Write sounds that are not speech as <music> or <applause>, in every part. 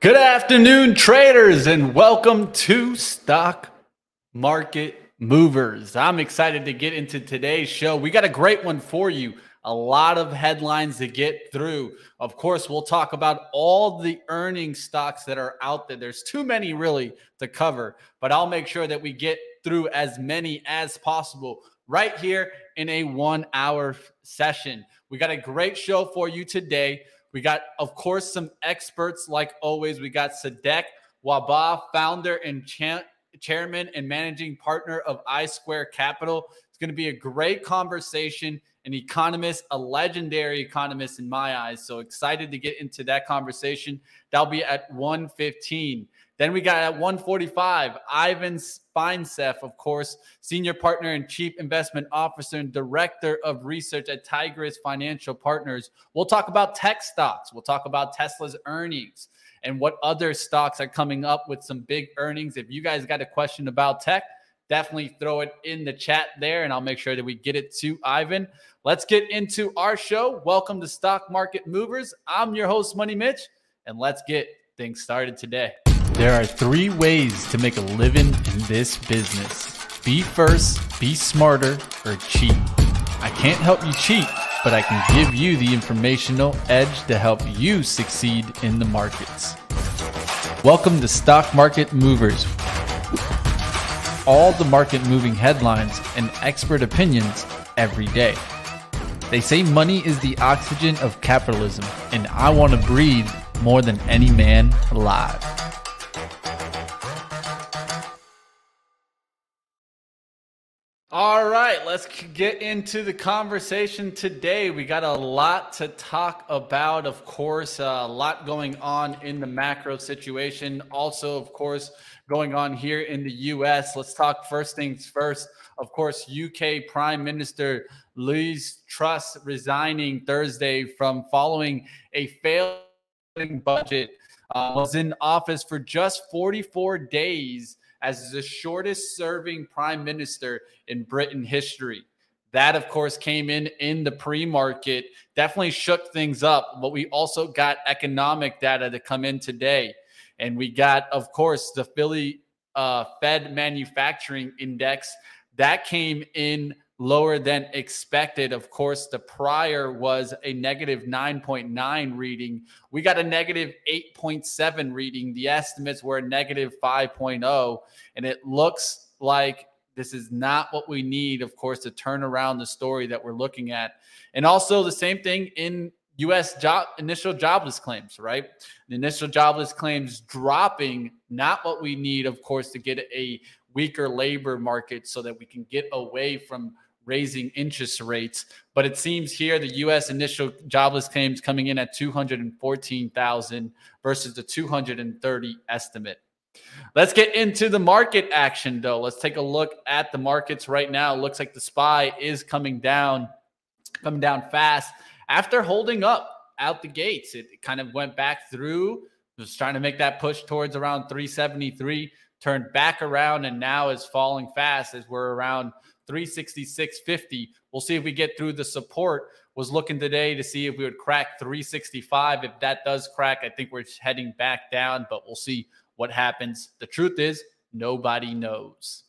Good afternoon, traders, and welcome to Stock Market Movers. I'm excited to get into today's show. We got a great one for you. A lot of headlines to get through. Of course, we'll talk about all the earning stocks that are out there. There's too many really to cover, but I'll make sure that we get through as many as possible right here in a one hour session. We got a great show for you today. We got, of course, some experts like always. We got Sadek Wahba, founder and cha- chairman and managing partner of I Square Capital. It's going to be a great conversation. An economist, a legendary economist in my eyes. So excited to get into that conversation. That'll be at 115. Then we got at 145, Ivan Feinseth, of course, senior partner and chief investment officer and director of research at Tigress Financial Partners. We'll talk about tech stocks. We'll talk about Tesla's earnings and what other stocks are coming up with some big earnings. If you guys got a question about tech, definitely throw it in the chat there and I'll make sure that we get it to Ivan. Let's get into our show. Welcome to Stock Market Movers. I'm your host, Money Mitch, and let's get things started today. There are three ways to make a living in this business be first, be smarter, or cheat. I can't help you cheat, but I can give you the informational edge to help you succeed in the markets. Welcome to Stock Market Movers. All the market moving headlines and expert opinions every day. They say money is the oxygen of capitalism, and I want to breathe more than any man alive. Right, let's get into the conversation today. We got a lot to talk about, of course, a lot going on in the macro situation. Also, of course, going on here in the US. Let's talk first things first. Of course, UK Prime Minister Liz Truss resigning Thursday from following a failing budget. Uh, was in office for just 44 days as the shortest serving prime minister in Britain history. That, of course, came in in the pre market, definitely shook things up. But we also got economic data to come in today. And we got, of course, the Philly uh, Fed Manufacturing Index that came in lower than expected. Of course, the prior was a negative 9.9 reading. We got a negative 8.7 reading. The estimates were negative 5.0. And it looks like this is not what we need, of course, to turn around the story that we're looking at. And also the same thing in US job initial jobless claims, right? The initial jobless claims dropping, not what we need, of course, to get a weaker labor market so that we can get away from raising interest rates. But it seems here the U.S. initial jobless claims coming in at 214,000 versus the 230 estimate. Let's get into the market action, though. Let's take a look at the markets right now. It looks like the SPY is coming down, coming down fast after holding up out the gates. It kind of went back through, was trying to make that push towards around 373, turned back around, and now is falling fast as we're around 366.50. We'll see if we get through the support. Was looking today to see if we would crack 365. If that does crack, I think we're heading back down, but we'll see what happens. The truth is, nobody knows.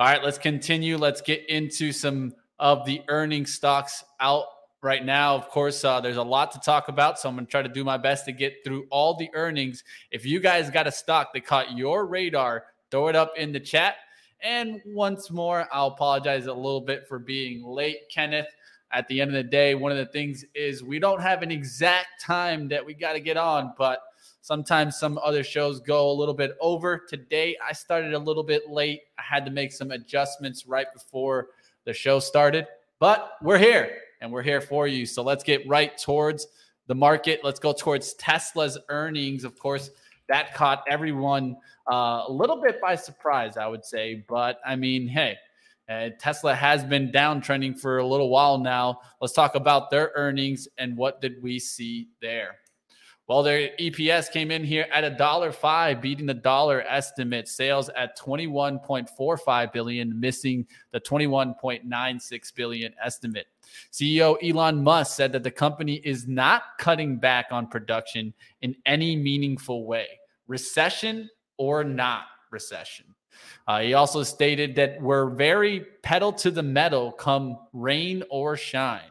All right, let's continue. Let's get into some of the earning stocks out right now. Of course, uh, there's a lot to talk about, so I'm going to try to do my best to get through all the earnings. If you guys got a stock that caught your radar, throw it up in the chat. And once more, I'll apologize a little bit for being late, Kenneth. At the end of the day, one of the things is we don't have an exact time that we got to get on, but sometimes some other shows go a little bit over. Today, I started a little bit late. I had to make some adjustments right before the show started, but we're here and we're here for you. So let's get right towards the market. Let's go towards Tesla's earnings. Of course, that caught everyone uh, a little bit by surprise, I would say. But I mean, hey, uh, Tesla has been downtrending for a little while now. Let's talk about their earnings and what did we see there. Well, their EPS came in here at a dollar five, beating the dollar estimate. Sales at 21.45 billion, missing the 21.96 billion estimate. CEO Elon Musk said that the company is not cutting back on production in any meaningful way, recession or not recession. Uh, he also stated that we're very pedal to the metal come rain or shine.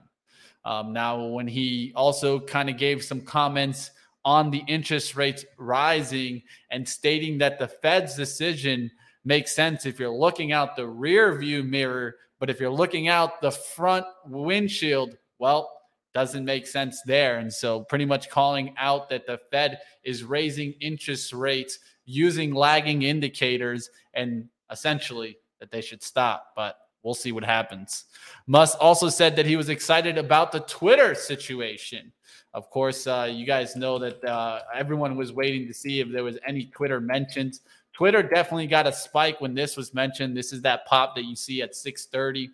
Um, now, when he also kind of gave some comments on the interest rates rising and stating that the Fed's decision makes sense if you're looking out the rear view mirror, but if you're looking out the front windshield, well, doesn't make sense there. And so, pretty much calling out that the Fed is raising interest rates using lagging indicators and essentially that they should stop. But we'll see what happens. Musk also said that he was excited about the Twitter situation. Of course, uh, you guys know that uh, everyone was waiting to see if there was any Twitter mentions. Twitter definitely got a spike when this was mentioned. This is that pop that you see at 6:30,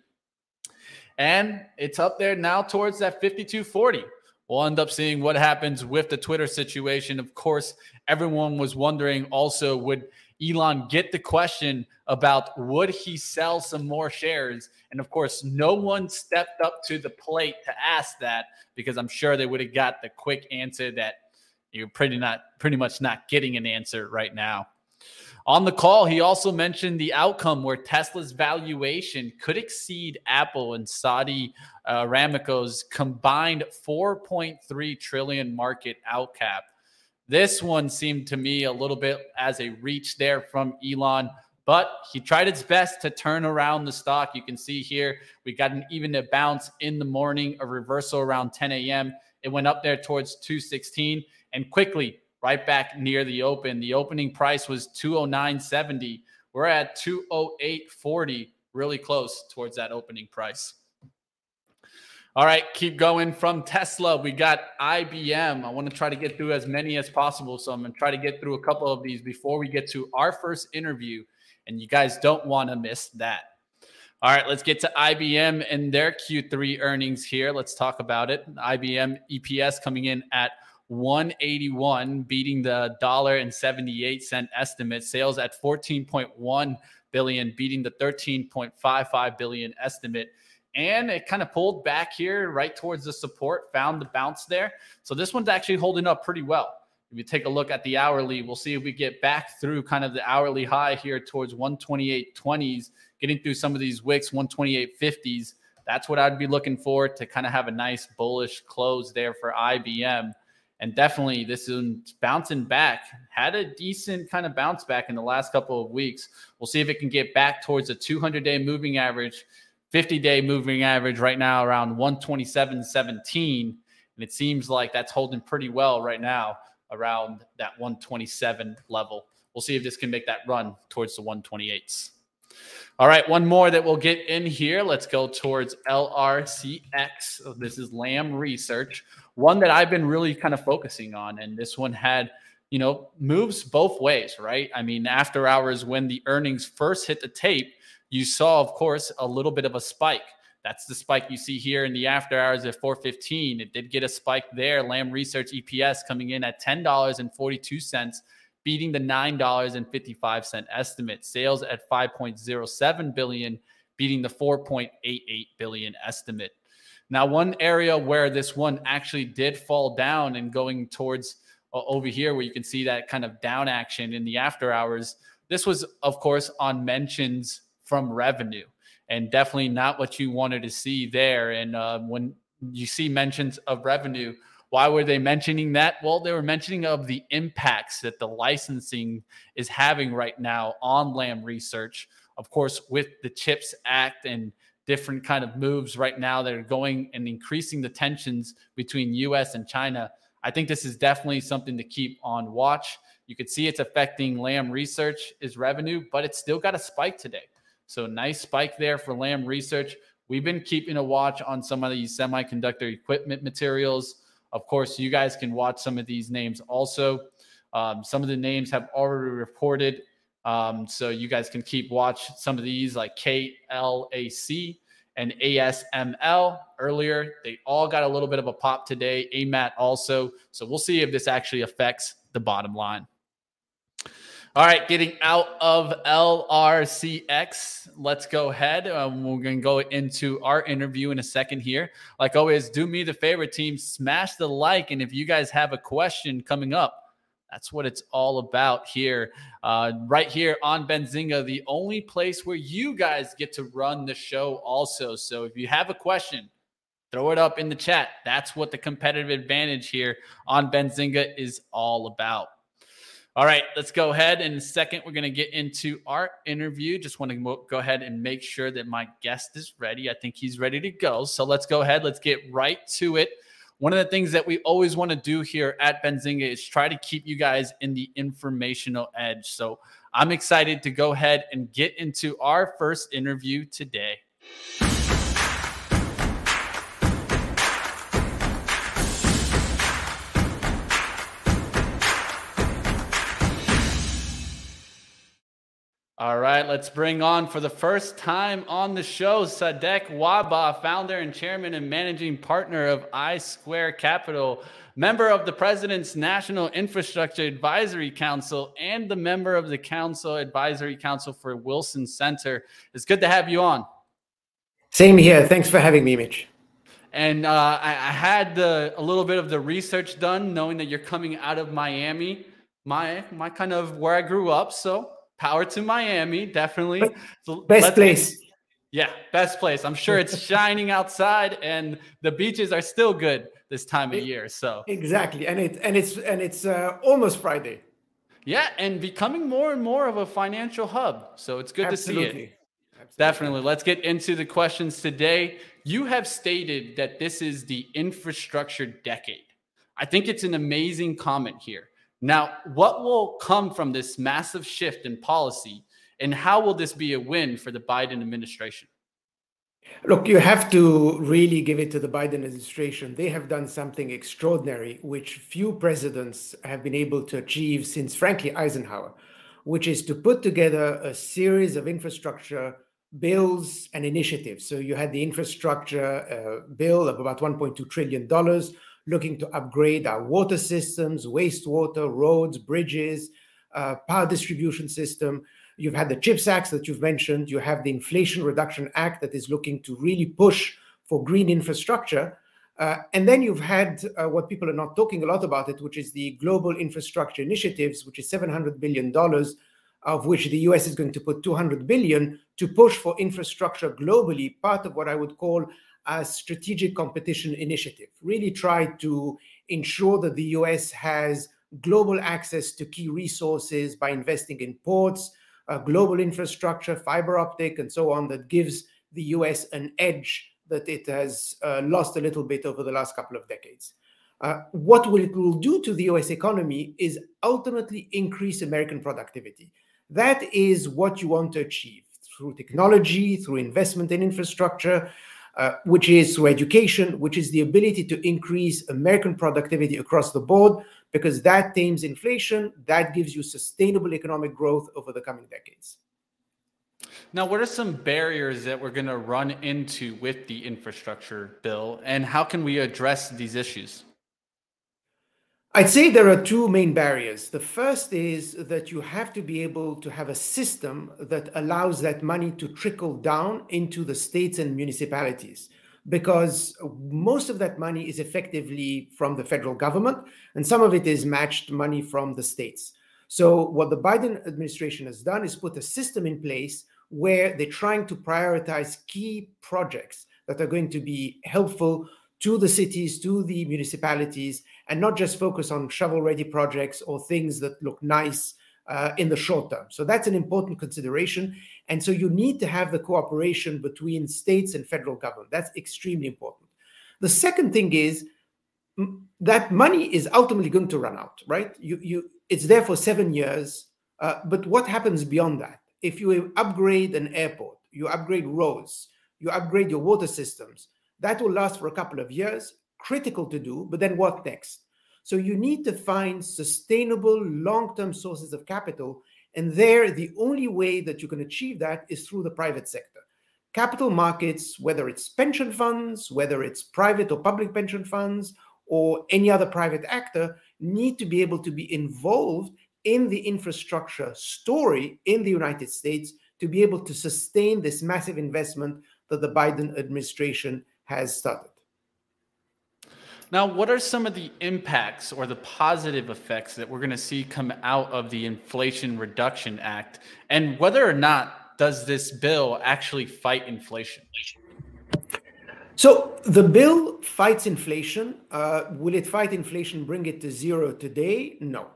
and it's up there now towards that 5240. We'll end up seeing what happens with the Twitter situation. Of course, everyone was wondering also would Elon get the question about would he sell some more shares? And of course, no one stepped up to the plate to ask that because I'm sure they would have got the quick answer that you're pretty not pretty much not getting an answer right now. On the call, he also mentioned the outcome where Tesla's valuation could exceed Apple and Saudi uh, Aramco's combined 4.3 trillion market outcap. This one seemed to me a little bit as a reach there from Elon, but he tried his best to turn around the stock. You can see here we got an even a bounce in the morning, a reversal around 10 a.m. It went up there towards 216 and quickly right back near the open. The opening price was 209.70. We're at 208.40, really close towards that opening price. All right, keep going from Tesla. We got IBM. I want to try to get through as many as possible. So I'm going to try to get through a couple of these before we get to our first interview. And you guys don't want to miss that. All right, let's get to IBM and their Q3 earnings here. Let's talk about it. IBM EPS coming in at 181, beating the dollar and 78 cent estimate. Sales at 14.1 billion, beating the 13.55 billion estimate. And it kind of pulled back here right towards the support, found the bounce there. So this one's actually holding up pretty well. If you take a look at the hourly, we'll see if we get back through kind of the hourly high here towards 128.20s, getting through some of these wicks, 128.50s. That's what I'd be looking for to kind of have a nice bullish close there for IBM. And definitely, this is bouncing back. Had a decent kind of bounce back in the last couple of weeks. We'll see if it can get back towards a 200 day moving average, 50 day moving average right now around 127.17. And it seems like that's holding pretty well right now around that 127 level. We'll see if this can make that run towards the 128s. All right, one more that we'll get in here. Let's go towards LRCX. Oh, this is Lam Research one that I've been really kind of focusing on. And this one had, you know, moves both ways, right? I mean, after hours, when the earnings first hit the tape, you saw, of course, a little bit of a spike. That's the spike you see here in the after hours at 415. It did get a spike there. Lam Research EPS coming in at $10.42, beating the $9.55 estimate. Sales at 5.07 billion, beating the 4.88 billion estimate. Now, one area where this one actually did fall down and going towards uh, over here, where you can see that kind of down action in the after hours, this was, of course, on mentions from revenue and definitely not what you wanted to see there. And uh, when you see mentions of revenue, why were they mentioning that? Well, they were mentioning of the impacts that the licensing is having right now on Lam Research. Of course, with the CHIPS Act and different kind of moves right now that are going and increasing the tensions between US and China. I think this is definitely something to keep on watch. You could see it's affecting Lam Research is revenue, but it's still got a spike today. So nice spike there for Lam Research. We've been keeping a watch on some of these semiconductor equipment materials. Of course, you guys can watch some of these names also. Um, some of the names have already reported um, so you guys can keep watch some of these like KLAC and ASML earlier. They all got a little bit of a pop today. AMAT also. So we'll see if this actually affects the bottom line. All right, getting out of LRCX. Let's go ahead. Um, we're going to go into our interview in a second here. Like always, do me the favor, team, smash the like. And if you guys have a question coming up, that's what it's all about here. Uh, right here on Benzinga, the only place where you guys get to run the show, also. So if you have a question, throw it up in the chat. That's what the competitive advantage here on Benzinga is all about. All right, let's go ahead. In a second, we're going to get into our interview. Just want to go ahead and make sure that my guest is ready. I think he's ready to go. So let's go ahead. Let's get right to it. One of the things that we always want to do here at Benzinga is try to keep you guys in the informational edge. So I'm excited to go ahead and get into our first interview today. All right, let's bring on for the first time on the show Sadek Wahba, founder and chairman and managing partner of I Square Capital, member of the President's National Infrastructure Advisory Council, and the member of the Council Advisory Council for Wilson Center. It's good to have you on. Same here. Thanks for having me, Mitch. And uh, I, I, had the, a little bit of the research done, knowing that you're coming out of Miami, my my kind of where I grew up. So power to Miami, definitely. So best place. Yeah, best place. I'm sure it's <laughs> shining outside and the beaches are still good this time of year. So Exactly. And it and it's and it's uh, almost Friday. Yeah, and becoming more and more of a financial hub. So it's good Absolutely. to see it. Absolutely. Definitely. Let's get into the questions today. You have stated that this is the infrastructure decade. I think it's an amazing comment here. Now, what will come from this massive shift in policy, and how will this be a win for the Biden administration? Look, you have to really give it to the Biden administration. They have done something extraordinary, which few presidents have been able to achieve since, frankly, Eisenhower, which is to put together a series of infrastructure bills and initiatives. So you had the infrastructure uh, bill of about $1.2 trillion looking to upgrade our water systems, wastewater, roads, bridges, uh, power distribution system. You've had the CHIPS Act that you've mentioned. You have the Inflation Reduction Act that is looking to really push for green infrastructure. Uh, and then you've had uh, what people are not talking a lot about it, which is the Global Infrastructure Initiatives, which is $700 billion, of which the US is going to put 200 billion to push for infrastructure globally, part of what I would call a strategic competition initiative, really try to ensure that the US has global access to key resources by investing in ports, uh, global infrastructure, fiber optic, and so on, that gives the US an edge that it has uh, lost a little bit over the last couple of decades. Uh, what will it will do to the US economy is ultimately increase American productivity. That is what you want to achieve through technology, through investment in infrastructure, uh, which is through education, which is the ability to increase American productivity across the board, because that tames inflation, that gives you sustainable economic growth over the coming decades. Now, what are some barriers that we're going to run into with the infrastructure bill, and how can we address these issues? I'd say there are two main barriers. The first is that you have to be able to have a system that allows that money to trickle down into the states and municipalities because most of that money is effectively from the federal government and some of it is matched money from the states. So, what the Biden administration has done is put a system in place where they're trying to prioritize key projects that are going to be helpful to the cities, to the municipalities, and not just focus on shovel ready projects or things that look nice uh, in the short term. So that's an important consideration. And so you need to have the cooperation between states and federal government. That's extremely important. The second thing is that money is ultimately going to run out, right? You, you, it's there for seven years. Uh, but what happens beyond that? If you upgrade an airport, you upgrade roads, you upgrade your water systems, that will last for a couple of years, critical to do, but then what next? So you need to find sustainable long term sources of capital. And there, the only way that you can achieve that is through the private sector. Capital markets, whether it's pension funds, whether it's private or public pension funds, or any other private actor, need to be able to be involved in the infrastructure story in the United States to be able to sustain this massive investment that the Biden administration has started. Now, what are some of the impacts or the positive effects that we're going to see come out of the Inflation Reduction Act? And whether or not does this bill actually fight inflation? So the bill fights inflation. Uh, will it fight inflation, bring it to zero today? No.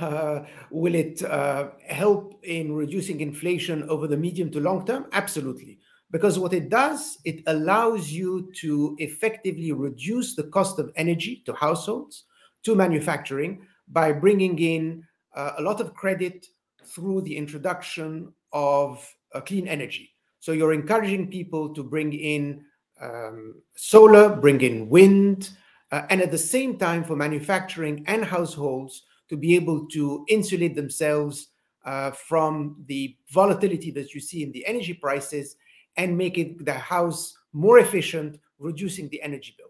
Uh, will it uh, help in reducing inflation over the medium to long term? Absolutely. Because what it does, it allows you to effectively reduce the cost of energy to households, to manufacturing, by bringing in uh, a lot of credit through the introduction of uh, clean energy. So you're encouraging people to bring in um, solar, bring in wind, uh, and at the same time for manufacturing and households to be able to insulate themselves uh, from the volatility that you see in the energy prices and make it the house more efficient, reducing the energy bill.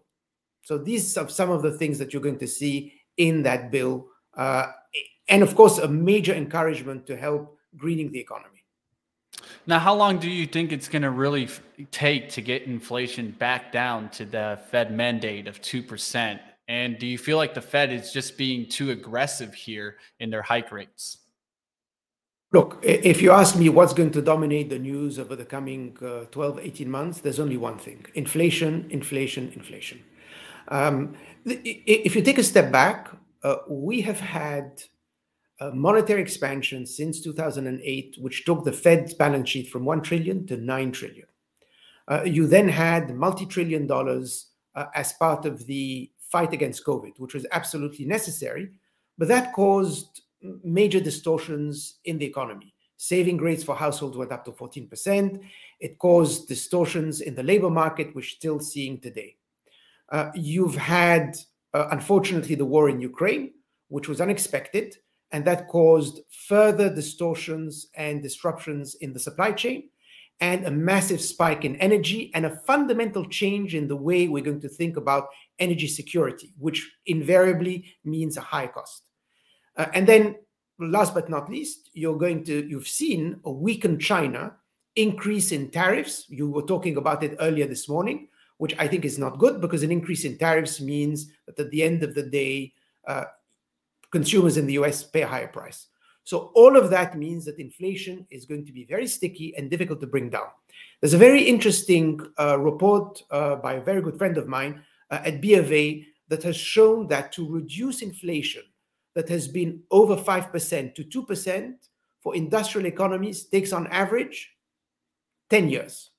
So these are some of the things that you're going to see in that bill. Uh, and of course, a major encouragement to help greening the economy. Now, how long do you think it's going to really f- take to get inflation back down to the Fed mandate of 2%? And do you feel like the Fed is just being too aggressive here in their hike rates? Look, if you ask me what's going to dominate the news over the coming uh, 12, 18 months, there's only one thing inflation, inflation, inflation. Um, if you take a step back, uh, we have had monetary expansion since 2008, which took the Fed's balance sheet from 1 trillion to 9 trillion. Uh, you then had multi trillion dollars as part of the fight against COVID, which was absolutely necessary, but that caused major distortions in the economy. Saving rates for households went up to 14%. It caused distortions in the labor market, which we're still seeing today. Uh, you've had, uh, unfortunately, the war in Ukraine, which was unexpected and that caused further distortions and disruptions in the supply chain and a massive spike in energy and a fundamental change in the way we're going to think about energy security, which invariably means a high cost. Uh, and then, last but not least, you're going to you've seen a weakened China increase in tariffs. You were talking about it earlier this morning, which I think is not good because an increase in tariffs means that at the end of the day, uh, consumers in the US pay a higher price. So all of that means that inflation is going to be very sticky and difficult to bring down. There's a very interesting uh, report uh, by a very good friend of mine uh, at B of A that has shown that to reduce inflation that has been over 5% to 2% for industrial economies takes on average 10 years.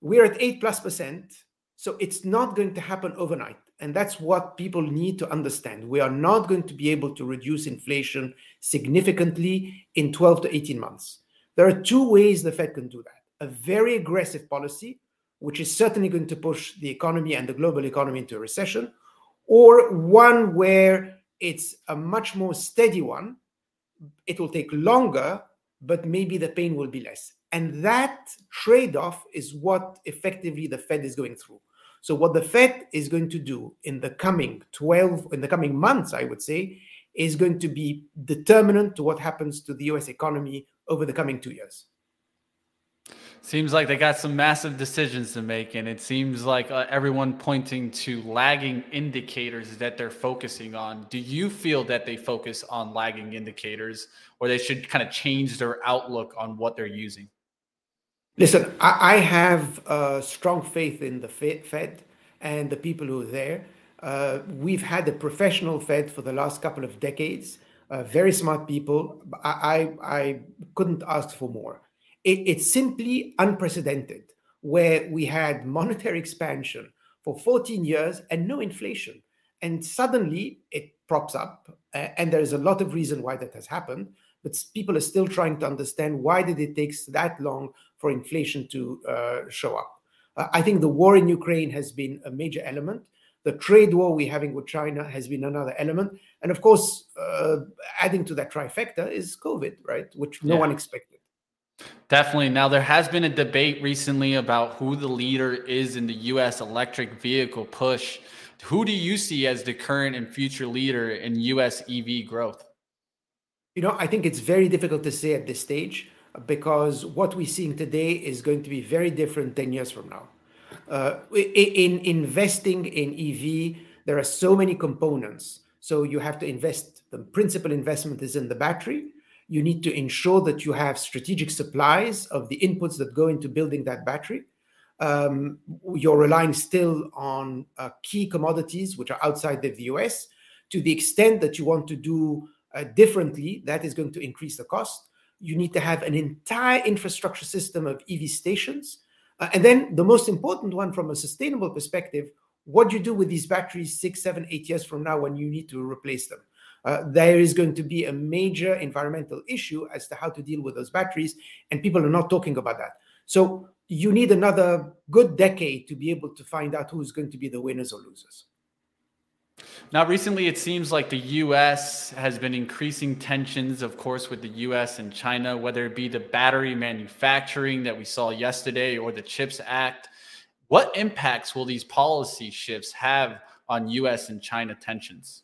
We're at 8 plus percent, so it's not going to happen overnight. And that's what people need to understand. We are not going to be able to reduce inflation significantly in 12 to 18 months. There are two ways the Fed can do that a very aggressive policy, which is certainly going to push the economy and the global economy into a recession, or one where it's a much more steady one. It will take longer, but maybe the pain will be less. And that trade off is what effectively the Fed is going through. So what the Fed is going to do in the coming 12, in the coming months, I would say, is going to be determinant to what happens to the US economy over the coming two years. Seems like they got some massive decisions to make, and it seems like uh, everyone pointing to lagging indicators that they're focusing on. Do you feel that they focus on lagging indicators, or they should kind of change their outlook on what they're using? Listen, I, I have uh, strong faith in the Fed and the people who are there. Uh, we've had a professional Fed for the last couple of decades, uh, very smart people. I, I, I, couldn't ask for more. It, it's simply unprecedented where we had monetary expansion for 14 years and no inflation. And suddenly it props up. and there is a lot of reason why that has happened but people are still trying to understand why did it take that long for inflation to uh, show up. Uh, I think the war in Ukraine has been a major element. The trade war we're having with China has been another element, and of course, uh, adding to that trifecta is COVID, right, which no yeah. one expected. Definitely. Now, there has been a debate recently about who the leader is in the U.S. electric vehicle push. Who do you see as the current and future leader in U.S. EV growth? You know, I think it's very difficult to say at this stage because what we're seeing today is going to be very different 10 years from now. Uh, in investing in EV, there are so many components. So you have to invest, the principal investment is in the battery. You need to ensure that you have strategic supplies of the inputs that go into building that battery. Um, you're relying still on uh, key commodities which are outside the US. To the extent that you want to do uh, differently, that is going to increase the cost. You need to have an entire infrastructure system of EV stations. Uh, and then the most important one from a sustainable perspective, what do you do with these batteries six, seven, eight years from now when you need to replace them? Uh, there is going to be a major environmental issue as to how to deal with those batteries, and people are not talking about that. So you need another good decade to be able to find out who's going to be the winners or losers. Now, recently, it seems like the U.S. has been increasing tensions, of course, with the U.S. and China, whether it be the battery manufacturing that we saw yesterday or the CHIPS Act. What impacts will these policy shifts have on U.S. and China tensions?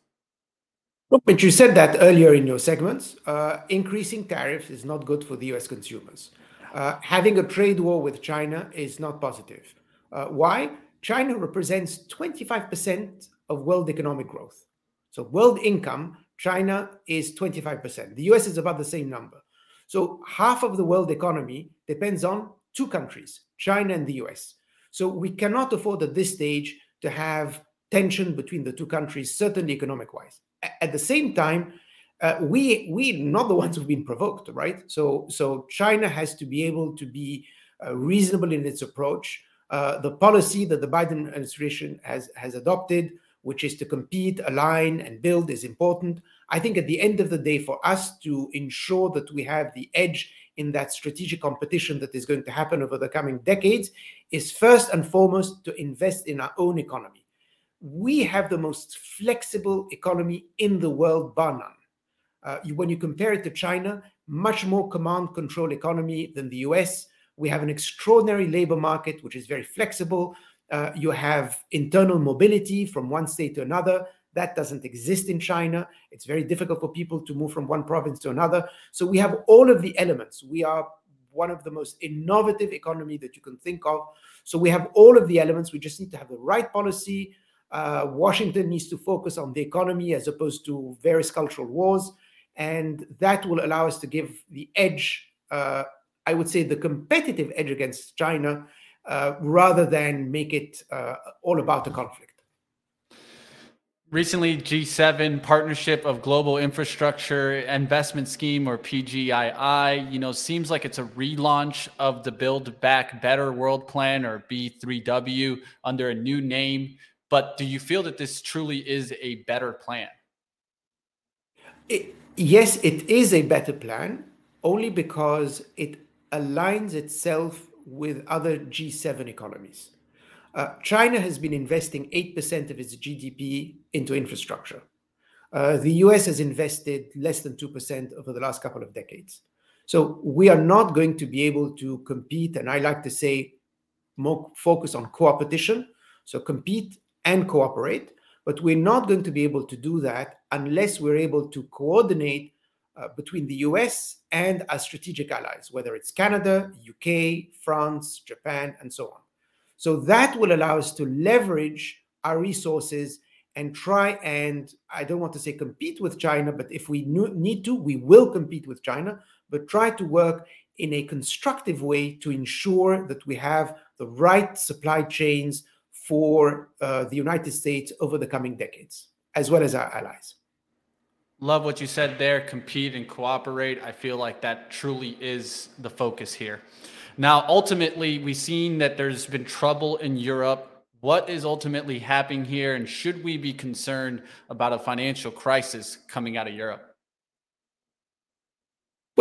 But you said that earlier in your segments. Uh, increasing tariffs is not good for the U.S. consumers. Uh, having a trade war with China is not positive. Uh, why? China represents 25% of world economic growth. So, world income, China is 25%. The US is about the same number. So, half of the world economy depends on two countries, China and the US. So, we cannot afford at this stage to have tension between the two countries, certainly economic wise. At the same time, uh, we we not the <laughs> ones who've been provoked, right? So so China has to be able to be uh, reasonable in its approach. Uh, the policy that the Biden administration has has adopted which is to compete, align, and build, is important. I think at the end of the day, for us to ensure that we have the edge in that strategic competition that is going to happen over the coming decades is first and foremost to invest in our own economy. We have the most flexible economy in the world, bar none. Uh, you, when you compare it to China, much more command control economy than the US. We have an extraordinary labor market, which is very flexible. Uh, you have internal mobility from one state to another. That doesn't exist in China. It's very difficult for people to move from one province to another. So we have all of the elements. We are one of the most innovative economy that you can think of. So we have all of the elements. We just need to have the right policy. Uh, Washington needs to focus on the economy as opposed to various cultural wars, and that will allow us to give the edge. Uh, I would say the competitive edge against China uh, rather than make it uh, all about the conflict. Recently, G7 Partnership of Global Infrastructure Investment Scheme or PGII, you know, seems like it's a relaunch of the Build Back Better World Plan or B3W under a new name. But do you feel that this truly is a better plan? It, yes, it is a better plan only because it aligns itself with other G7 economies. Uh, China has been investing 8% of its GDP into infrastructure. Uh, the US has invested less than 2% over the last couple of decades. So we are not going to be able to compete, and I like to say more focus on co-opetition, so compete and cooperate, but we're not going to be able to do that unless we're able to coordinate uh, between the US and our strategic allies, whether it's Canada, UK, France, Japan, and so on. So that will allow us to leverage our resources and try and, I don't want to say compete with China, but if we need to, we will compete with China, but try to work in a constructive way to ensure that we have the right supply chains for uh, the United States over the coming decades, as well as our allies. Love what you said there compete and cooperate. I feel like that truly is the focus here. Now, ultimately, we've seen that there's been trouble in Europe. What is ultimately happening here? And should we be concerned about a financial crisis coming out of Europe?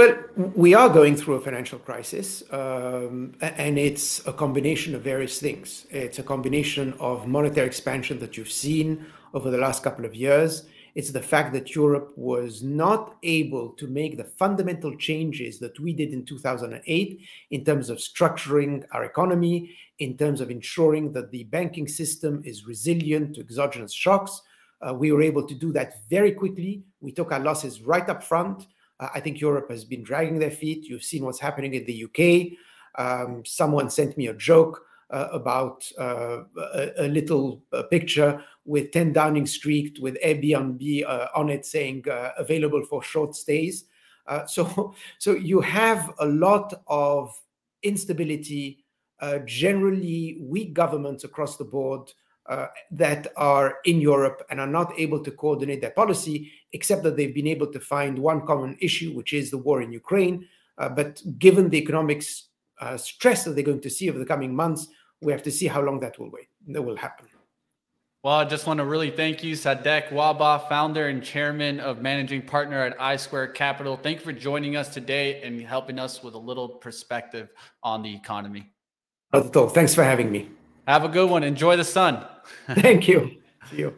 Well, we are going through a financial crisis, um, and it's a combination of various things. It's a combination of monetary expansion that you've seen over the last couple of years it's the fact that Europe was not able to make the fundamental changes that we did in 2008 in terms of structuring our economy, in terms of ensuring that the banking system is resilient to exogenous shocks. Uh, we were able to do that very quickly. We took our losses right up front. Uh, I think Europe has been dragging their feet. You've seen what's happening in the UK. Um, someone sent me a joke uh, about uh, a, a, little uh, picture with 10 Downing Street with Airbnb uh, on it saying uh, available for short stays. so, <laughs> so you have a lot of instability, generally weak governments across the board. Uh, that are in Europe and are not able to coordinate their policy, except that they've been able to find one common issue, which is the war in Ukraine. Uh, but given the economic uh, stress that they're going to see over the coming months, we have to see how long that will wait. That will happen. Well, I just want to really thank you, Sadek Wahba, founder and chairman of managing partner at I Square Capital. Thank you for joining us today and helping us with a little perspective on the economy. Not at all. Thanks for having me. Have a good one. Enjoy the sun. <laughs> Thank you. <laughs> See you.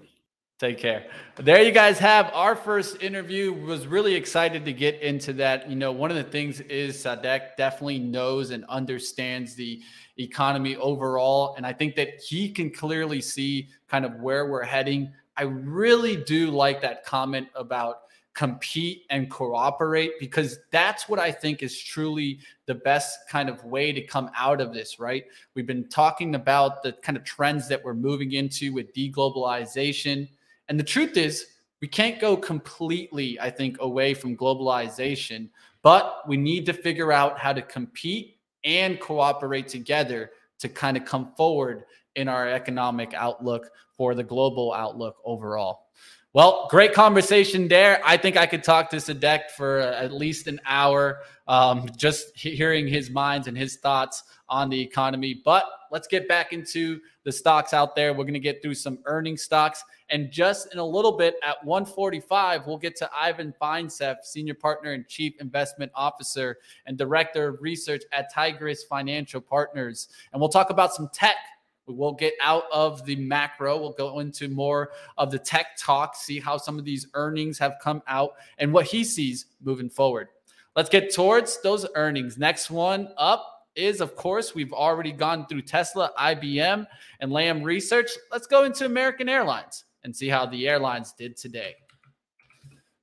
Take care. There you guys have our first interview. Was really excited to get into that. You know, one of the things is Sadek definitely knows and understands the economy overall. And I think that he can clearly see kind of where we're heading. I really do like that comment about compete and cooperate because that's what I think is truly the best kind of way to come out of this, right? We've been talking about the kind of trends that we're moving into with deglobalization. And the truth is, we can't go completely, I think, away from globalization, but we need to figure out how to compete and cooperate together to kind of come forward in our economic outlook for the global outlook overall. Well, great conversation there. I think I could talk to Sadek for at least an hour, um, just hearing his minds and his thoughts on the economy. But let's get back into the stocks out there. We're going to get through some earning stocks. And just in a little bit at 145, we'll get to Ivan Feinseth, Senior Partner and Chief Investment Officer and Director of Research at Tigress Financial Partners. And we'll talk about some tech We'll get out of the macro. We'll go into more of the tech talk, see how some of these earnings have come out and what he sees moving forward. Let's get towards those earnings. Next one up is, of course, we've already gone through Tesla, IBM, and Lam Research. Let's go into American Airlines and see how the airlines did today.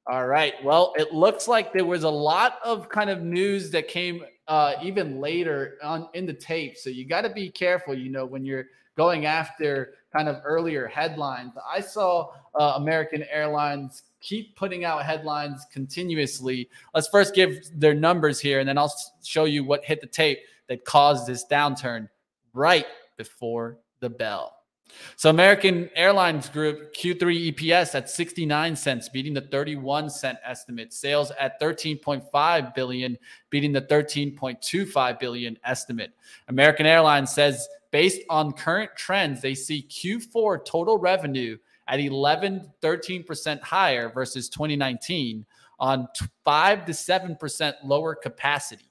All right. Well, it looks like there was a lot of kind of news that came uh, even later on in the tape. So you got to be careful, you know, when you're going after kind of earlier headlines. I saw uh, American Airlines keep putting out headlines continuously. Let's first give their numbers here, and then I'll show you what hit the tape that caused this downturn right before the bell. So American Airlines Group Q3 EPS at 69 cents, beating the 31 cent estimate. Sales at 13.5 billion, beating the 13.25 billion estimate. American Airlines says based on current trends, they see Q4 total revenue at 11 13% higher versus 2019 on 5 to 7% lower capacity.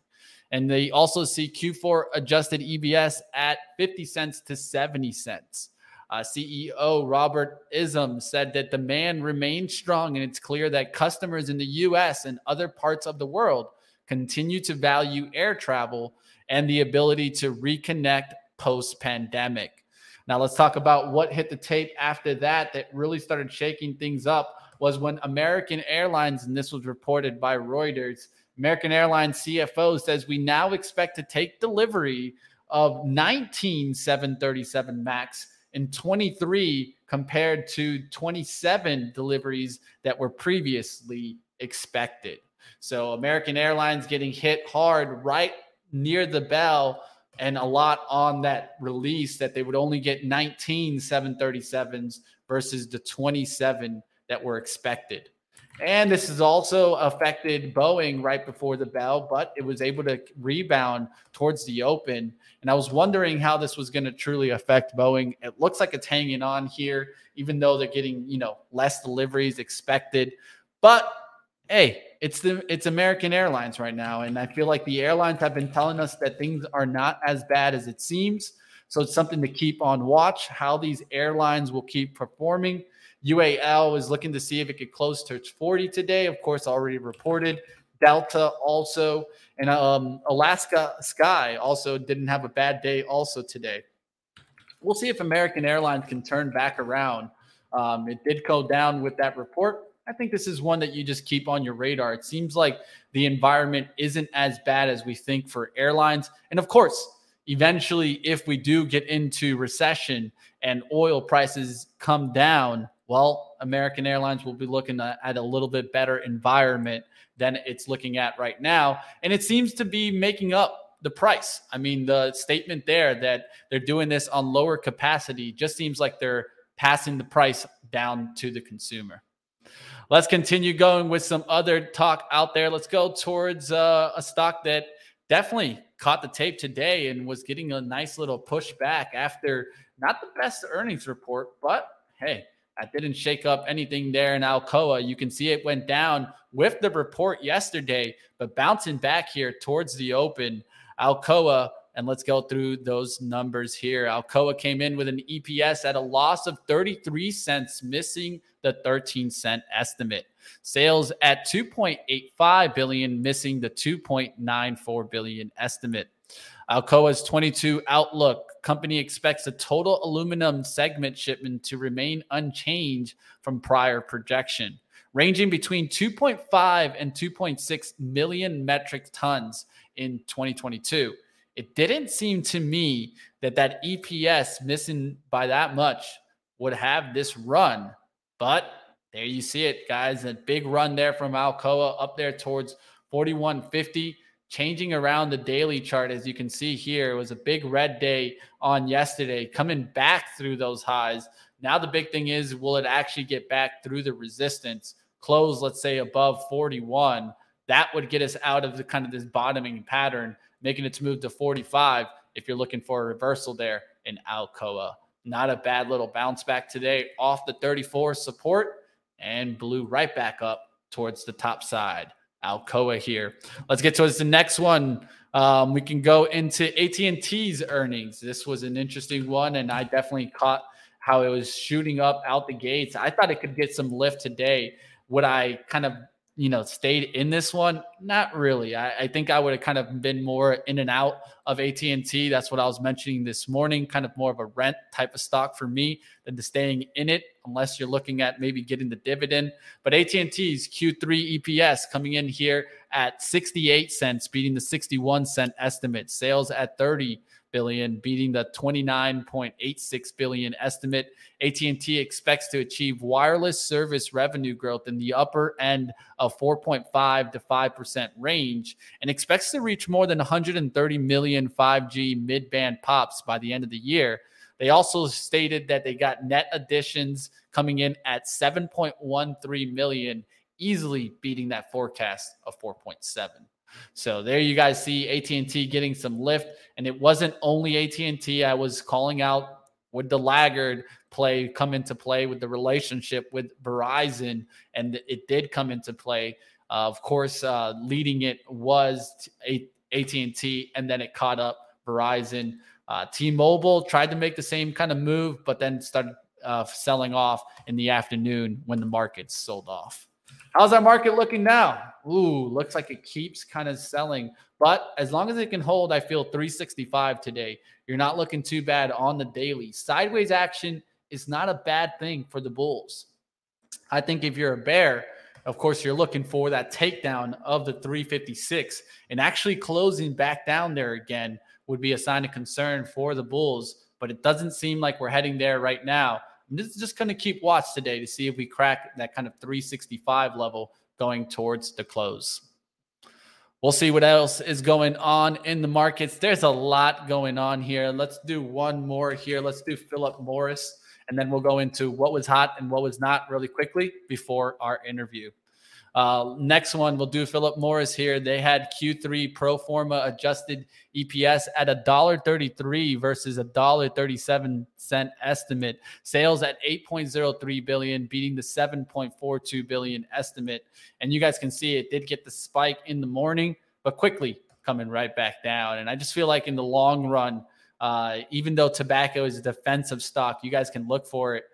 And they also see Q4 adjusted EPS at 50 cents to 70 cents. Uh, CEO Robert Isom said that demand remains strong, and it's clear that customers in the US and other parts of the world continue to value air travel and the ability to reconnect post pandemic. Now, let's talk about what hit the tape after that that really started shaking things up was when American Airlines, and this was reported by Reuters, American Airlines CFO says we now expect to take delivery of 19 737 MAX in 23 compared to 27 deliveries that were previously expected. So American Airlines getting hit hard right near the bell and a lot on that release that they would only get 19 737s versus the 27 that were expected. And this has also affected Boeing right before the bell, but it was able to rebound towards the open. And I was wondering how this was going to truly affect Boeing. It looks like it's hanging on here, even though they're getting, you know, less deliveries expected. But hey, it's the it's American Airlines right now. And I feel like the airlines have been telling us that things are not as bad as it seems. So it's something to keep on watch how these airlines will keep performing. UAL is looking to see if it could close to 40 today. Of course, already reported. Delta also, and um, Alaska Sky also didn't have a bad day also today. We'll see if American Airlines can turn back around. Um, it did go down with that report I think this is one that you just keep on your radar. It seems like the environment isn't as bad as we think for airlines. And of course, eventually, if we do get into recession and oil prices come down, well, American Airlines will be looking at a little bit better environment than it's looking at right now. And it seems to be making up the price. I mean, the statement there that they're doing this on lower capacity just seems like they're passing the price down to the consumer. Let's continue going with some other talk out there. Let's go towards uh, a stock that definitely caught the tape today and was getting a nice little push back after not the best earnings report, but hey, that didn't shake up anything there in Alcoa. You can see it went down with the report yesterday, but bouncing back here towards the open. Alcoa, and let's go through those numbers here. Alcoa came in with an EPS at a loss of 33 cents, missing the 13 cent estimate. Sales at 2.85 billion, missing the 2.94 billion estimate. Alcoa's 22 outlook company expects the total aluminum segment shipment to remain unchanged from prior projection, ranging between 2.5 and 2.6 million metric tons in 2022. It didn't seem to me that that EPS missing by that much would have this run, but there you see it, guys. A big run there from Alcoa up there towards 4150 changing around the daily chart as you can see here. It was a big red day on yesterday coming back through those highs. Now the big thing is will it actually get back through the resistance? Close let's say above 41 that would get us out of the kind of this bottoming pattern making its move to 45 if you're looking for a reversal there in alcoa not a bad little bounce back today off the 34 support and blew right back up towards the top side Alcoa here. Let's get towards the next one. Um, we can go into AT&T's earnings. This was an interesting one, and I definitely caught how it was shooting up out the gates. I thought it could get some lift today. Would I kind of you know, stayed in this one? Not really. I, I think I would have kind of been more in and out of AT and T. That's what I was mentioning this morning. Kind of more of a rent type of stock for me than to staying in it, unless you're looking at maybe getting the dividend. But AT and T's Q3 EPS coming in here at 68 cents, beating the 61 cent estimate. Sales at 30 billion, beating the 29.86 billion estimate. AT&T expects to achieve wireless service revenue growth in the upper end of 4.5 to 5% range and expects to reach more than 130 million 5G mid-band pops by the end of the year. They also stated that they got net additions coming in at 7.13 million, easily beating that forecast of 4.7. So there you guys see AT&T getting some lift and it wasn't only AT&T I was calling out would the laggard play come into play with the relationship with Verizon and it did come into play. Uh, of course, uh, leading it was a- AT&T and then it caught up Verizon. Uh, T-Mobile tried to make the same kind of move, but then started uh, selling off in the afternoon when the markets sold off. How's our market looking now? Ooh, looks like it keeps kind of selling. But as long as it can hold, I feel 365 today. You're not looking too bad on the daily. Sideways action is not a bad thing for the Bulls. I think if you're a bear, of course, you're looking for that takedown of the 356 and actually closing back down there again would be a sign of concern for the Bulls. But it doesn't seem like we're heading there right now. I'm just, just going to keep watch today to see if we crack that kind of 365 level going towards the close. We'll see what else is going on in the markets. There's a lot going on here. Let's do one more here. Let's do Philip Morris, and then we'll go into what was hot and what was not really quickly before our interview. Uh, next one, we'll do Philip Morris here. They had Q3 pro forma adjusted EPS at $1.33 versus a $1.37 cent estimate. Sales at 8.03 billion, beating the 7.42 billion estimate. And you guys can see it did get the spike in the morning, but quickly coming right back down. And I just feel like in the long run, uh, even though tobacco is a defensive stock, you guys can look for it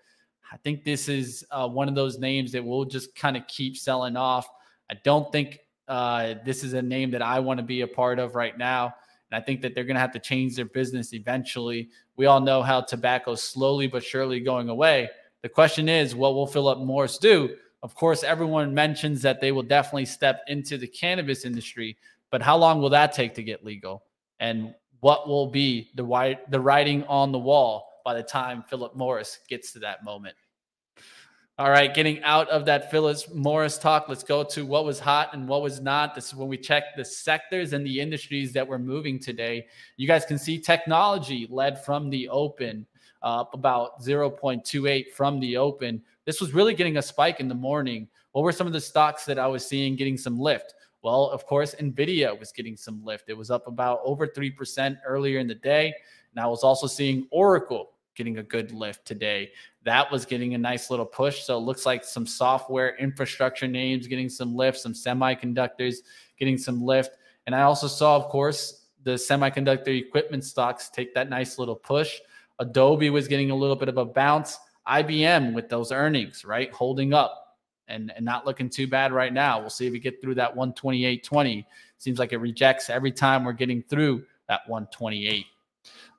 I think this is uh, one of those names that we'll just kind of keep selling off. I don't think uh, this is a name that I want to be a part of right now. And I think that they're going to have to change their business eventually. We all know how tobacco is slowly but surely going away. The question is, what will Philip Morris do? Of course, everyone mentions that they will definitely step into the cannabis industry, but how long will that take to get legal? And what will be the the writing on the wall by the time Philip Morris gets to that moment? All right, getting out of that Philip Morris talk, let's go to what was hot and what was not. This is when we check the sectors and the industries that were moving today. You guys can see technology led from the open, up about 0.28 from the open. This was really getting a spike in the morning. What were some of the stocks that I was seeing getting some lift? Well, of course, Nvidia was getting some lift. It was up about over 3% earlier in the day. And I was also seeing Oracle getting a good lift today. That was getting a nice little push. So it looks like some software infrastructure names getting some lift, some semiconductors getting some lift. And I also saw, of course, the semiconductor equipment stocks take that nice little push. Adobe was getting a little bit of a bounce. IBM with those earnings, right? Holding up and, and not looking too bad right now. We'll see if we get through that 128.20. Seems like it rejects every time we're getting through that 128.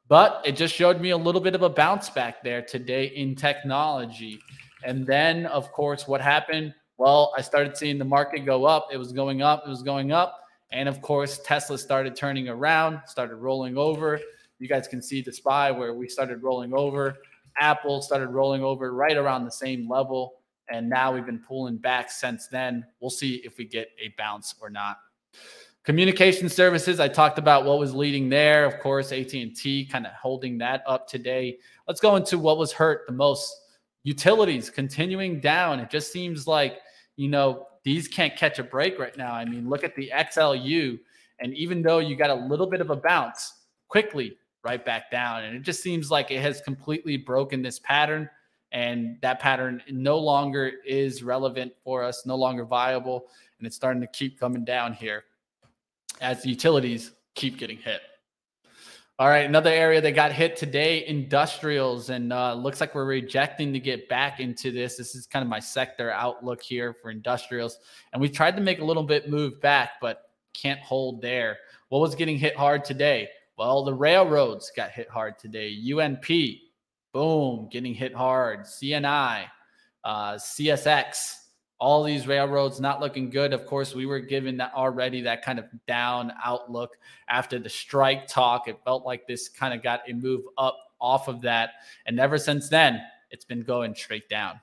But it just showed me a little bit of a bounce back there today in technology. And then, of course, what happened? Well, I started seeing the market go up. It was going up, it was going up. And of course, Tesla started turning around, started rolling over. You guys can see the SPY where we started rolling over. Apple started rolling over right around the same level. And now we've been pulling back since then. We'll see if we get a bounce or not. Communication services, I talked about what was leading there. Of course, AT&T kind of holding that up today. Let's go into what was hurt the most. Utilities continuing down. It just seems like, you know, these can't catch a break right now. I mean, look at the XLU. And even though you got a little bit of a bounce, quickly right back down. And it just seems like it has completely broken this pattern. And that pattern no longer is relevant for us, no longer viable. And it's starting to keep coming down here as utilities keep getting hit. All right, another area that got hit today, industrials, and uh, looks like we're rejecting to get back into this. This is kind of my sector outlook here for industrials, and we tried to make a little bit move back, but can't hold there. What was getting hit hard today? Well, the railroads got hit hard today. UNP, boom, getting hit hard. CNI, uh, CSX, all these railroads not looking good. Of course, we were given that already that kind of down outlook after the strike talk. It felt like this kind of got a move up off of that. And ever since then, it's been going straight down.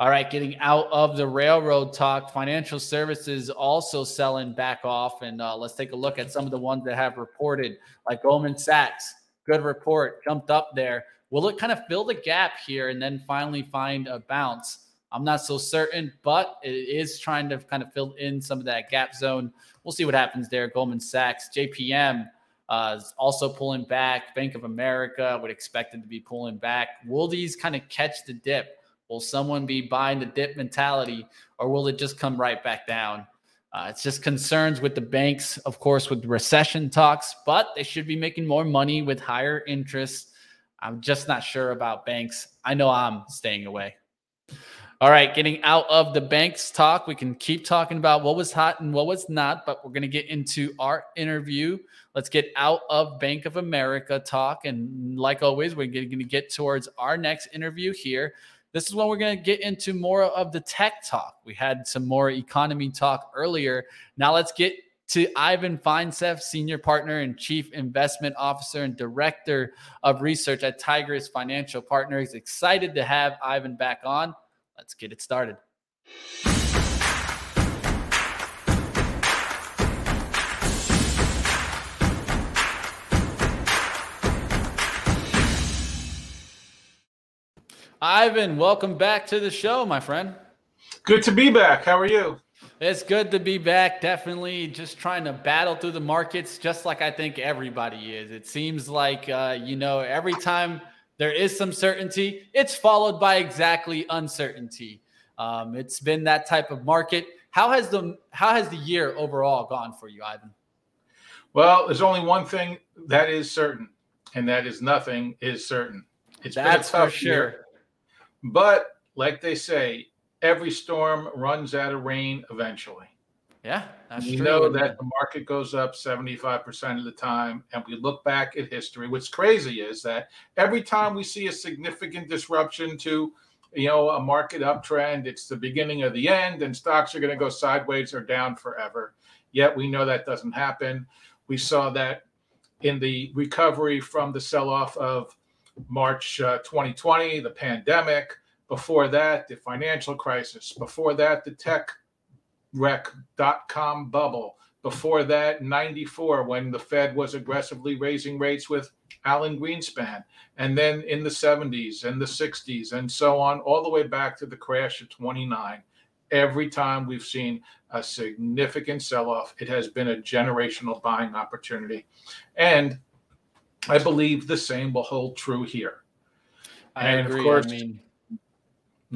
All right, getting out of the railroad talk, financial services also selling back off. And uh, let's take a look at some of the ones that have reported, like Goldman Sachs. Good report, jumped up there. Will it kind of fill the gap here and then finally find a bounce? I'm not so certain, but it is trying to kind of fill in some of that gap zone. We'll see what happens there. Goldman Sachs, JPM uh, is also pulling back. Bank of America would expect it to be pulling back. Will these kind of catch the dip? Will someone be buying the dip mentality or will it just come right back down? Uh, it's just concerns with the banks, of course, with recession talks, but they should be making more money with higher interest. I'm just not sure about banks. I know I'm staying away. All right, getting out of the banks talk, we can keep talking about what was hot and what was not, but we're going to get into our interview. Let's get out of Bank of America talk. And like always, we're going to get towards our next interview here. This is when we're going to get into more of the tech talk. We had some more economy talk earlier. Now let's get to Ivan Feinseth, Senior Partner and Chief Investment Officer and Director of Research at Tigress Financial Partners. Excited to have Ivan back on. Let's get it started. Ivan, welcome back to the show, my friend. Good to be back. How are you? It's good to be back. Definitely just trying to battle through the markets, just like I think everybody is. It seems like, uh, you know, every time there is some certainty, it's followed by exactly uncertainty. Um, it's been that type of market. How has the how has the year overall gone for you, Ivan? Well, there's only one thing that is certain, and that is nothing is certain. It's That's been a tough for sure. Year. But like they say, every storm runs out of rain eventually. Yeah, that's we true. know that the market goes up 75% of the time. And we look back at history. What's crazy is that every time we see a significant disruption to you know, a market uptrend. It's the beginning of the end, and stocks are going to go sideways or down forever. Yet we know that doesn't happen. We saw that in the recovery from the sell off of March uh, 2020, the pandemic. Before that, the financial crisis. Before that, the tech wreck dot com bubble. Before that, 94, when the Fed was aggressively raising rates with Alan Greenspan. And then in the 70s and the 60s and so on, all the way back to the crash of 29. Every time we've seen a significant sell off, it has been a generational buying opportunity. And I believe the same will hold true here. I and agree. Of course, I mean,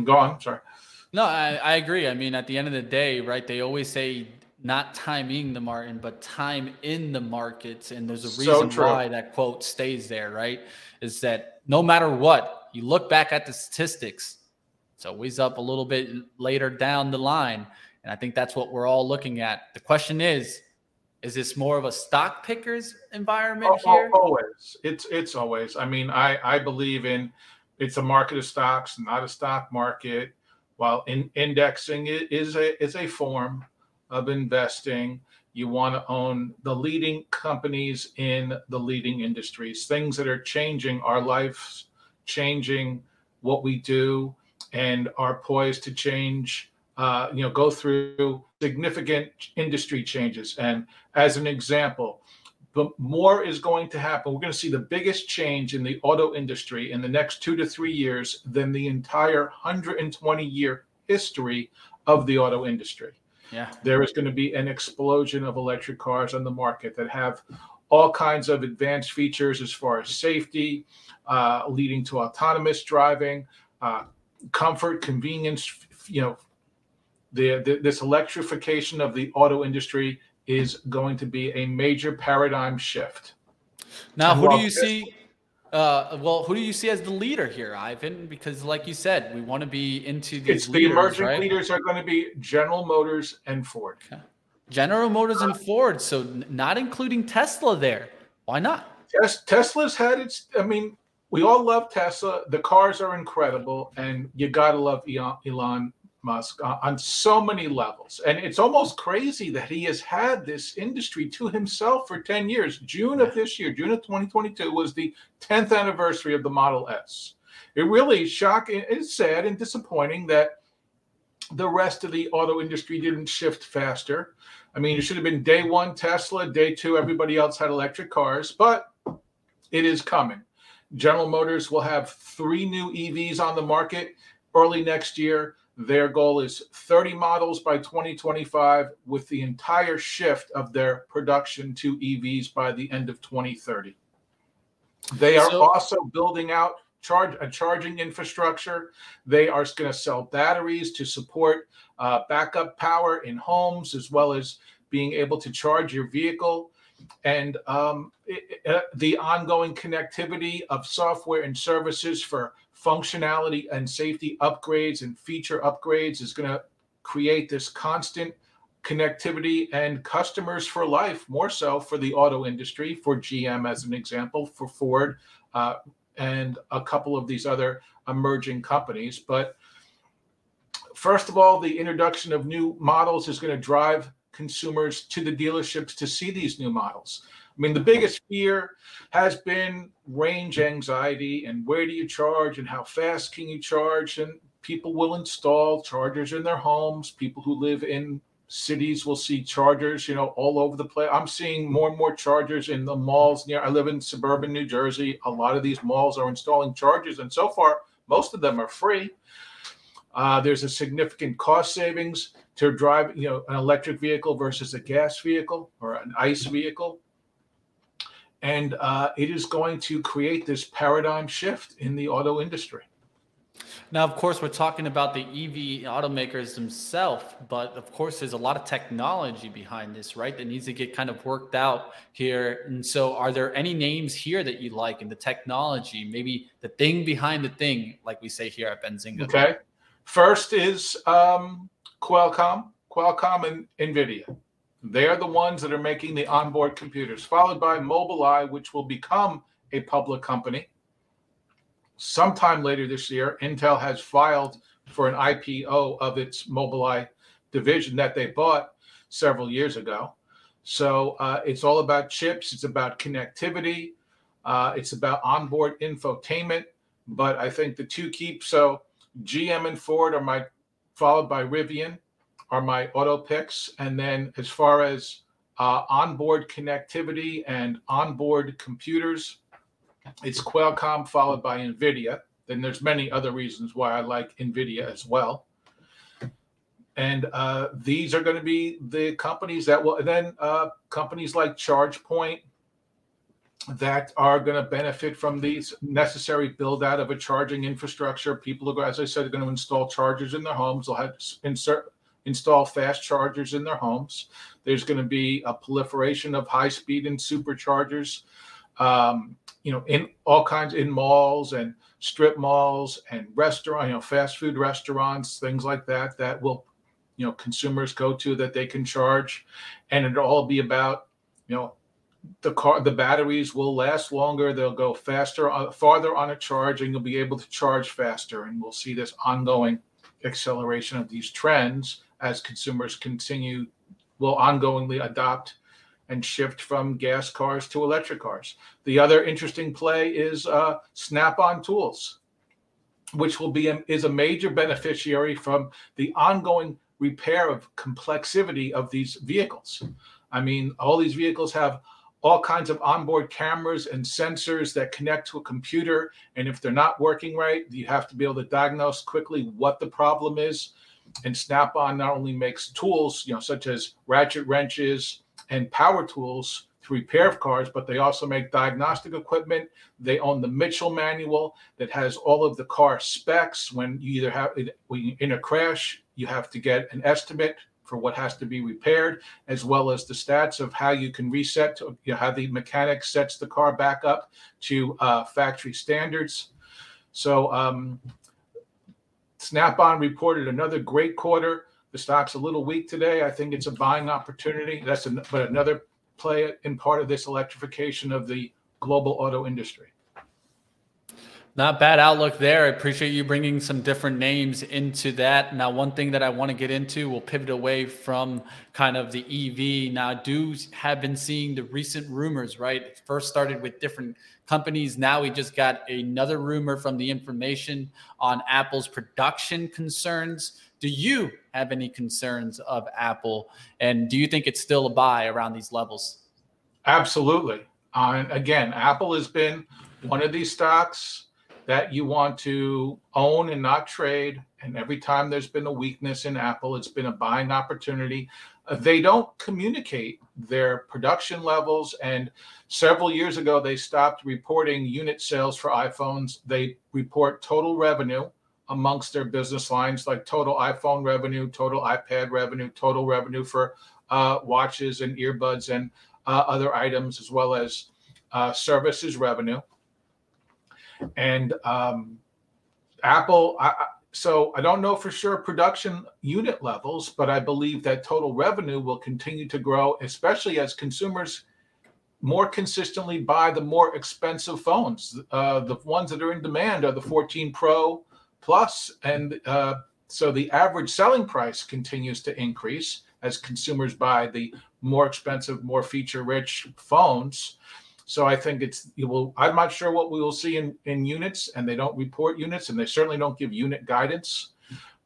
go on. Sorry. No, I, I agree. I mean, at the end of the day, right? They always say not timing the Martin, but time in the markets. And there's a reason so why that quote stays there, right? Is that no matter what, you look back at the statistics, it's always up a little bit later down the line. And I think that's what we're all looking at. The question is, is this more of a stock pickers environment oh, here? Always. It's it's always. I mean, I I believe in it's a market of stocks, not a stock market. While in, indexing is a is a form of investing, you want to own the leading companies in the leading industries, things that are changing our lives, changing what we do, and are poised to change uh, you know, go through significant industry changes. And as an example, but more is going to happen. We're going to see the biggest change in the auto industry in the next two to three years than the entire 120 year history of the auto industry. Yeah. There is going to be an explosion of electric cars on the market that have all kinds of advanced features as far as safety, uh, leading to autonomous driving, uh, comfort, convenience, you know, the, the, this electrification of the auto industry is going to be a major paradigm shift. Now, who do you see? Uh, well, who do you see as the leader here, Ivan? Because, like you said, we want to be into these. It's leaders, the emerging right? leaders are going to be General Motors and Ford. Okay. General Motors and Ford, so not including Tesla there. Why not? Yes, Tesla's had its. I mean, we all love Tesla. The cars are incredible, and you gotta love Elon Musk uh, on so many levels. And it's almost crazy that he has had this industry to himself for 10 years. June of this year, June of 2022, was the 10th anniversary of the Model S. It really shocking, it's sad and disappointing that the rest of the auto industry didn't shift faster. I mean, it should have been day one Tesla, day two, everybody else had electric cars, but it is coming. General Motors will have three new EVs on the market early next year. Their goal is 30 models by 2025, with the entire shift of their production to EVs by the end of 2030. They are so, also building out charge a charging infrastructure. They are going to sell batteries to support uh, backup power in homes, as well as being able to charge your vehicle. And um, it, uh, the ongoing connectivity of software and services for functionality and safety upgrades and feature upgrades is going to create this constant connectivity and customers for life, more so for the auto industry, for GM as an example, for Ford, uh, and a couple of these other emerging companies. But first of all, the introduction of new models is going to drive consumers to the dealerships to see these new models. I mean, the biggest fear has been range anxiety and where do you charge and how fast can you charge? And people will install chargers in their homes. People who live in cities will see chargers, you know, all over the place. I'm seeing more and more chargers in the malls near. I live in suburban New Jersey. A lot of these malls are installing chargers, and so far, most of them are free. Uh, there's a significant cost savings to drive, you know, an electric vehicle versus a gas vehicle or an ICE vehicle and uh, it is going to create this paradigm shift in the auto industry. Now, of course, we're talking about the EV automakers themselves, but of course, there's a lot of technology behind this, right? That needs to get kind of worked out here. And so, are there any names here that you like in the technology? Maybe the thing behind the thing, like we say here at Benzinga. Okay. First is um, Qualcomm, Qualcomm and NVIDIA. They are the ones that are making the onboard computers, followed by Mobileye, which will become a public company. sometime later this year, Intel has filed for an IPO of its Mobileye division that they bought several years ago. So uh, it's all about chips, it's about connectivity, uh, it's about onboard infotainment. But I think the two keep so GM and Ford are my followed by Rivian are my auto picks. And then as far as uh, onboard connectivity and onboard computers, it's Qualcomm followed by NVIDIA. Then there's many other reasons why I like NVIDIA as well. And uh, these are going to be the companies that will, then uh, companies like ChargePoint that are going to benefit from these necessary build out of a charging infrastructure. People are, as I said, are going to install chargers in their homes. They'll have insert, install fast chargers in their homes. There's going to be a proliferation of high speed and superchargers. Um, you know, in all kinds in malls and strip malls and restaurant, you know, fast food restaurants, things like that, that will, you know, consumers go to that they can charge, and it'll all be about, you know, the car, the batteries will last longer. They'll go faster, uh, farther on a charge, and you'll be able to charge faster. And we'll see this ongoing acceleration of these trends as consumers continue, will ongoingly adopt and shift from gas cars to electric cars. The other interesting play is uh, Snap-on Tools, which will be a, is a major beneficiary from the ongoing repair of complexity of these vehicles. I mean, all these vehicles have all kinds of onboard cameras and sensors that connect to a computer, and if they're not working right, you have to be able to diagnose quickly what the problem is. And Snap-on not only makes tools, you know, such as ratchet wrenches, and power tools to repair cars, but they also make diagnostic equipment. They own the Mitchell manual that has all of the car specs. When you either have when in a crash, you have to get an estimate for what has to be repaired, as well as the stats of how you can reset to you know, how the mechanic sets the car back up to uh, factory standards. So um, Snap-on reported another great quarter. The stock's a little weak today. I think it's a buying opportunity. That's an, but another play in part of this electrification of the global auto industry. Not bad outlook there. I appreciate you bringing some different names into that. Now, one thing that I want to get into, we'll pivot away from kind of the EV. Now, do have been seeing the recent rumors, right? It first started with different companies. Now we just got another rumor from the information on Apple's production concerns. Do you have any concerns of Apple? And do you think it's still a buy around these levels? Absolutely. Uh, again, Apple has been one of these stocks that you want to own and not trade. And every time there's been a weakness in Apple, it's been a buying opportunity. Uh, they don't communicate their production levels. And several years ago, they stopped reporting unit sales for iPhones. They report total revenue amongst their business lines, like total iPhone revenue, total iPad revenue, total revenue for uh, watches and earbuds and uh, other items, as well as uh, services revenue. And um, Apple, I, so I don't know for sure production unit levels, but I believe that total revenue will continue to grow, especially as consumers more consistently buy the more expensive phones. Uh, the ones that are in demand are the 14 Pro, plus, and uh, so the average selling price continues to increase as consumers buy the more expensive, more feature-rich phones. So I think it's you will. I'm not sure what we will see in in units, and they don't report units, and they certainly don't give unit guidance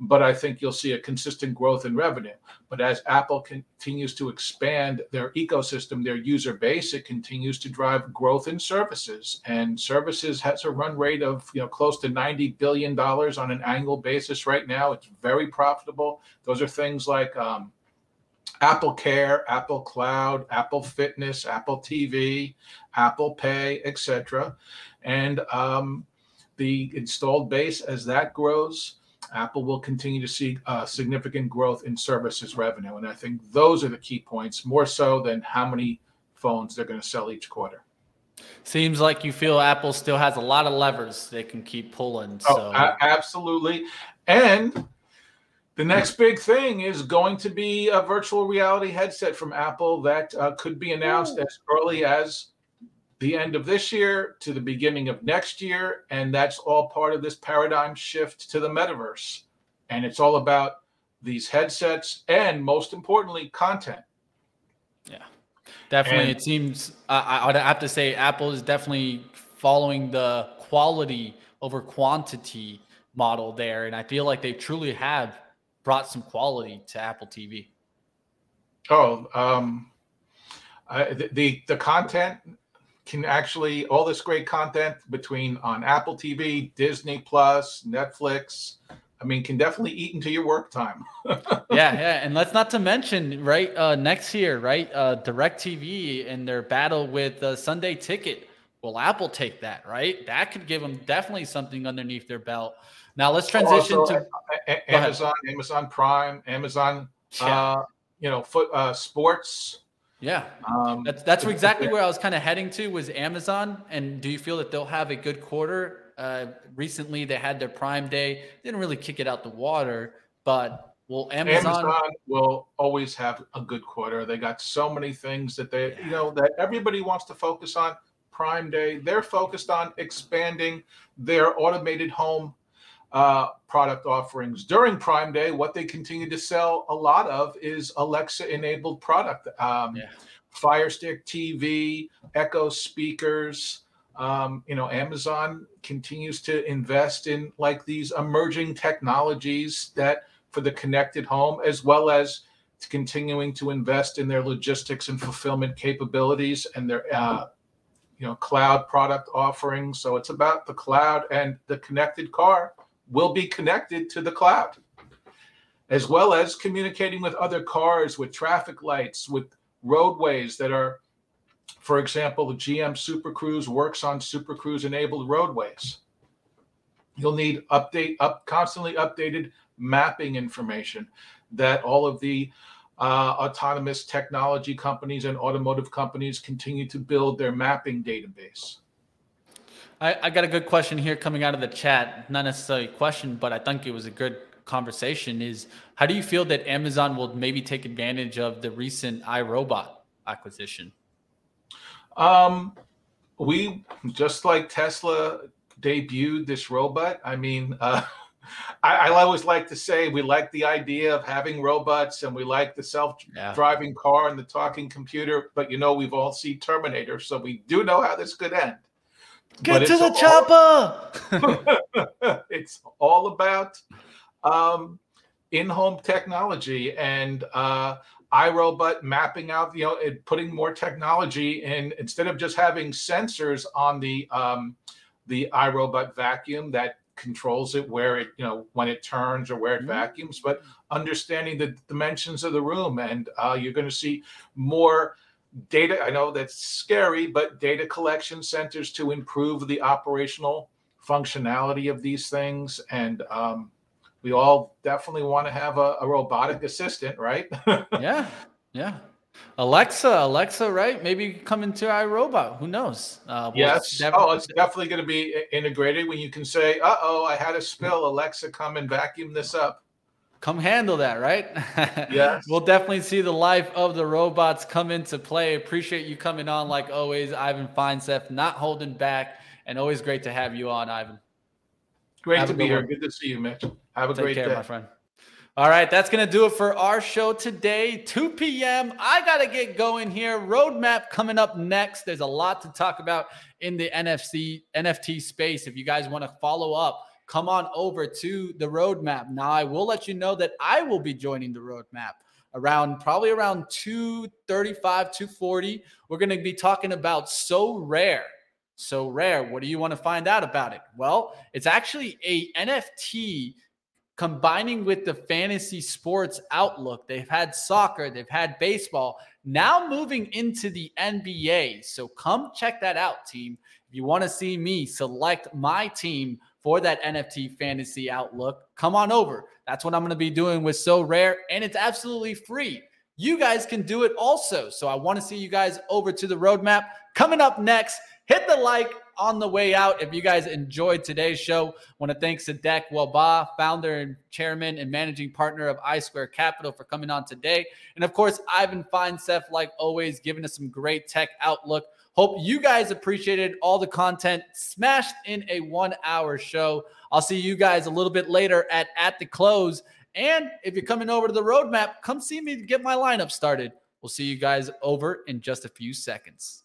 but I think you'll see a consistent growth in revenue. But as Apple continues to expand their ecosystem, their user base, it continues to drive growth in services. And services has a run rate of you know close to 90 billion dollars on an annual basis right now. It's very profitable. Those are things like um, Apple Care, Apple Cloud, Apple Fitness, Apple TV, Apple Pay, etc. And um, the installed base as that grows Apple will continue to see uh, significant growth in services revenue. And I think those are the key points, more so than how many phones they're going to sell each quarter. Seems like you feel Apple still has a lot of levers they can keep pulling. Oh, so. Oh, absolutely. And the next big thing is going to be a virtual reality headset from Apple that uh, could be announced Ooh. as early as the end of this year to the beginning of next year. And that's all part of this paradigm shift to the metaverse. And it's all about these headsets and, most importantly, content. Yeah, definitely. And- it seems, I, I would have to say, Apple is definitely following the quality over quantity model there. And I feel like they truly have brought some quality to Apple TV. Oh, um, I, the, the the content can actually all this great content between on Apple TV, Disney Plus, Netflix. I mean, can definitely eat into your work time. <laughs> yeah, yeah, and let's not to mention right uh, next year, right? Uh, DirecTV and their battle with uh, Sunday Ticket. Will Apple take that? Right, that could give them definitely something underneath their belt. Now let's transition Also, to A- A- Amazon, Amazon Prime, Amazon, yeah, uh, you know, foot uh, sports. yeah. Um, That's that's exactly where I was kind of heading to was Amazon. And do you feel that they'll have a good quarter? Uh, recently, they had their Prime Day. Didn't really kick it out the water, but will Amazon? Amazon will always have a good quarter. They got so many things that they, you know, that everybody wants to focus on. Prime Day, they're focused on expanding their automated home uh, product offerings. During Prime Day, what they continue to sell a lot of is Alexa enabled product. Um, Yeah. Fire Stick TV, Echo speakers. Um, you know, Amazon continues to invest in like these emerging technologies that for the connected home, as well as continuing to invest in their logistics and fulfillment capabilities and their uh, you know cloud product offerings. So it's about the cloud and the connected car will be connected to the cloud, as well as communicating with other cars, with traffic lights, with roadways that are, for example, the GM Super Cruise works on Super Cruise enabled roadways. You'll need update up constantly updated mapping information that all of the uh, autonomous technology companies and automotive companies continue to build their mapping database. I, I got a good question here coming out of the chat. Not necessarily a question, but I think it was a good conversation. Is how do you feel that Amazon will maybe take advantage of the recent iRobot acquisition? Um, we just like Tesla debuted this robot. I mean, uh, <laughs> I, I always like to say we like the idea of having robots and we like the self-driving car and the talking computer. But you know, we've all seen Terminator, so we do know how this could end. Get But to the all- chopper. <laughs> it's all about um, in-home technology and uh, iRobot mapping out, you know, and putting more technology in instead of just having sensors on the um, the iRobot vacuum that controls it where it, you know, when it turns or where it Mhm. vacuums, but understanding the dimensions of the room. And uh, you're going to see more data. I know that's scary, but data collection centers to improve the operational functionality of these things. And um, we all definitely want to have a, a robotic assistant, right? <laughs> yeah, yeah. Alexa, Alexa, right? Maybe come into iRobot. Who knows? Uh, yes. def- oh, it's definitely going to be integrated when you can say, "Uh oh, I had a spill. Alexa, come and vacuum this up." come handle that, right? <laughs> Yes. we'll definitely see the life of the robots come into play. Appreciate you coming on like always, Ivan Feinseth, not holding back, and always great to have you on, Ivan. Great Have to be here. one. Good to see you, Mitch. Have a Take great care, day. my friend. All right, that's going to do it for our show today, 2 p.m. I got to get going here. Roadmap coming up next. There's a lot to talk about in the NFC NFT space. If you guys want to follow up, come on over to the roadmap. Now, I will let you know that I will be joining the roadmap around probably around 235, 240. We're going to be talking about Sorare. So Rare, what do you want to find out about it? Well, it's actually a NFT combining with the fantasy sports outlook. They've had soccer, they've had baseball, now moving into the NBA. So come check that out, team. If you want to see me select my team for that NFT fantasy outlook, come on over. That's what I'm going to be doing with Sorare, and it's absolutely free. You guys can do it also. So I want to see you guys over to the roadmap. Coming up next, hit the like on the way out. If you guys enjoyed today's show, want to thank Sadek Wahba, founder and chairman and managing partner of I Squared Capital, for coming on today. And of course, Ivan Feinseth, like always, giving us some great tech outlook. Hope you guys appreciated all the content smashed in a one hour show. I'll see you guys a little bit later at At the Close. And if you're coming over to the roadmap, come see me get my lineup started. We'll see you guys over in just a few seconds.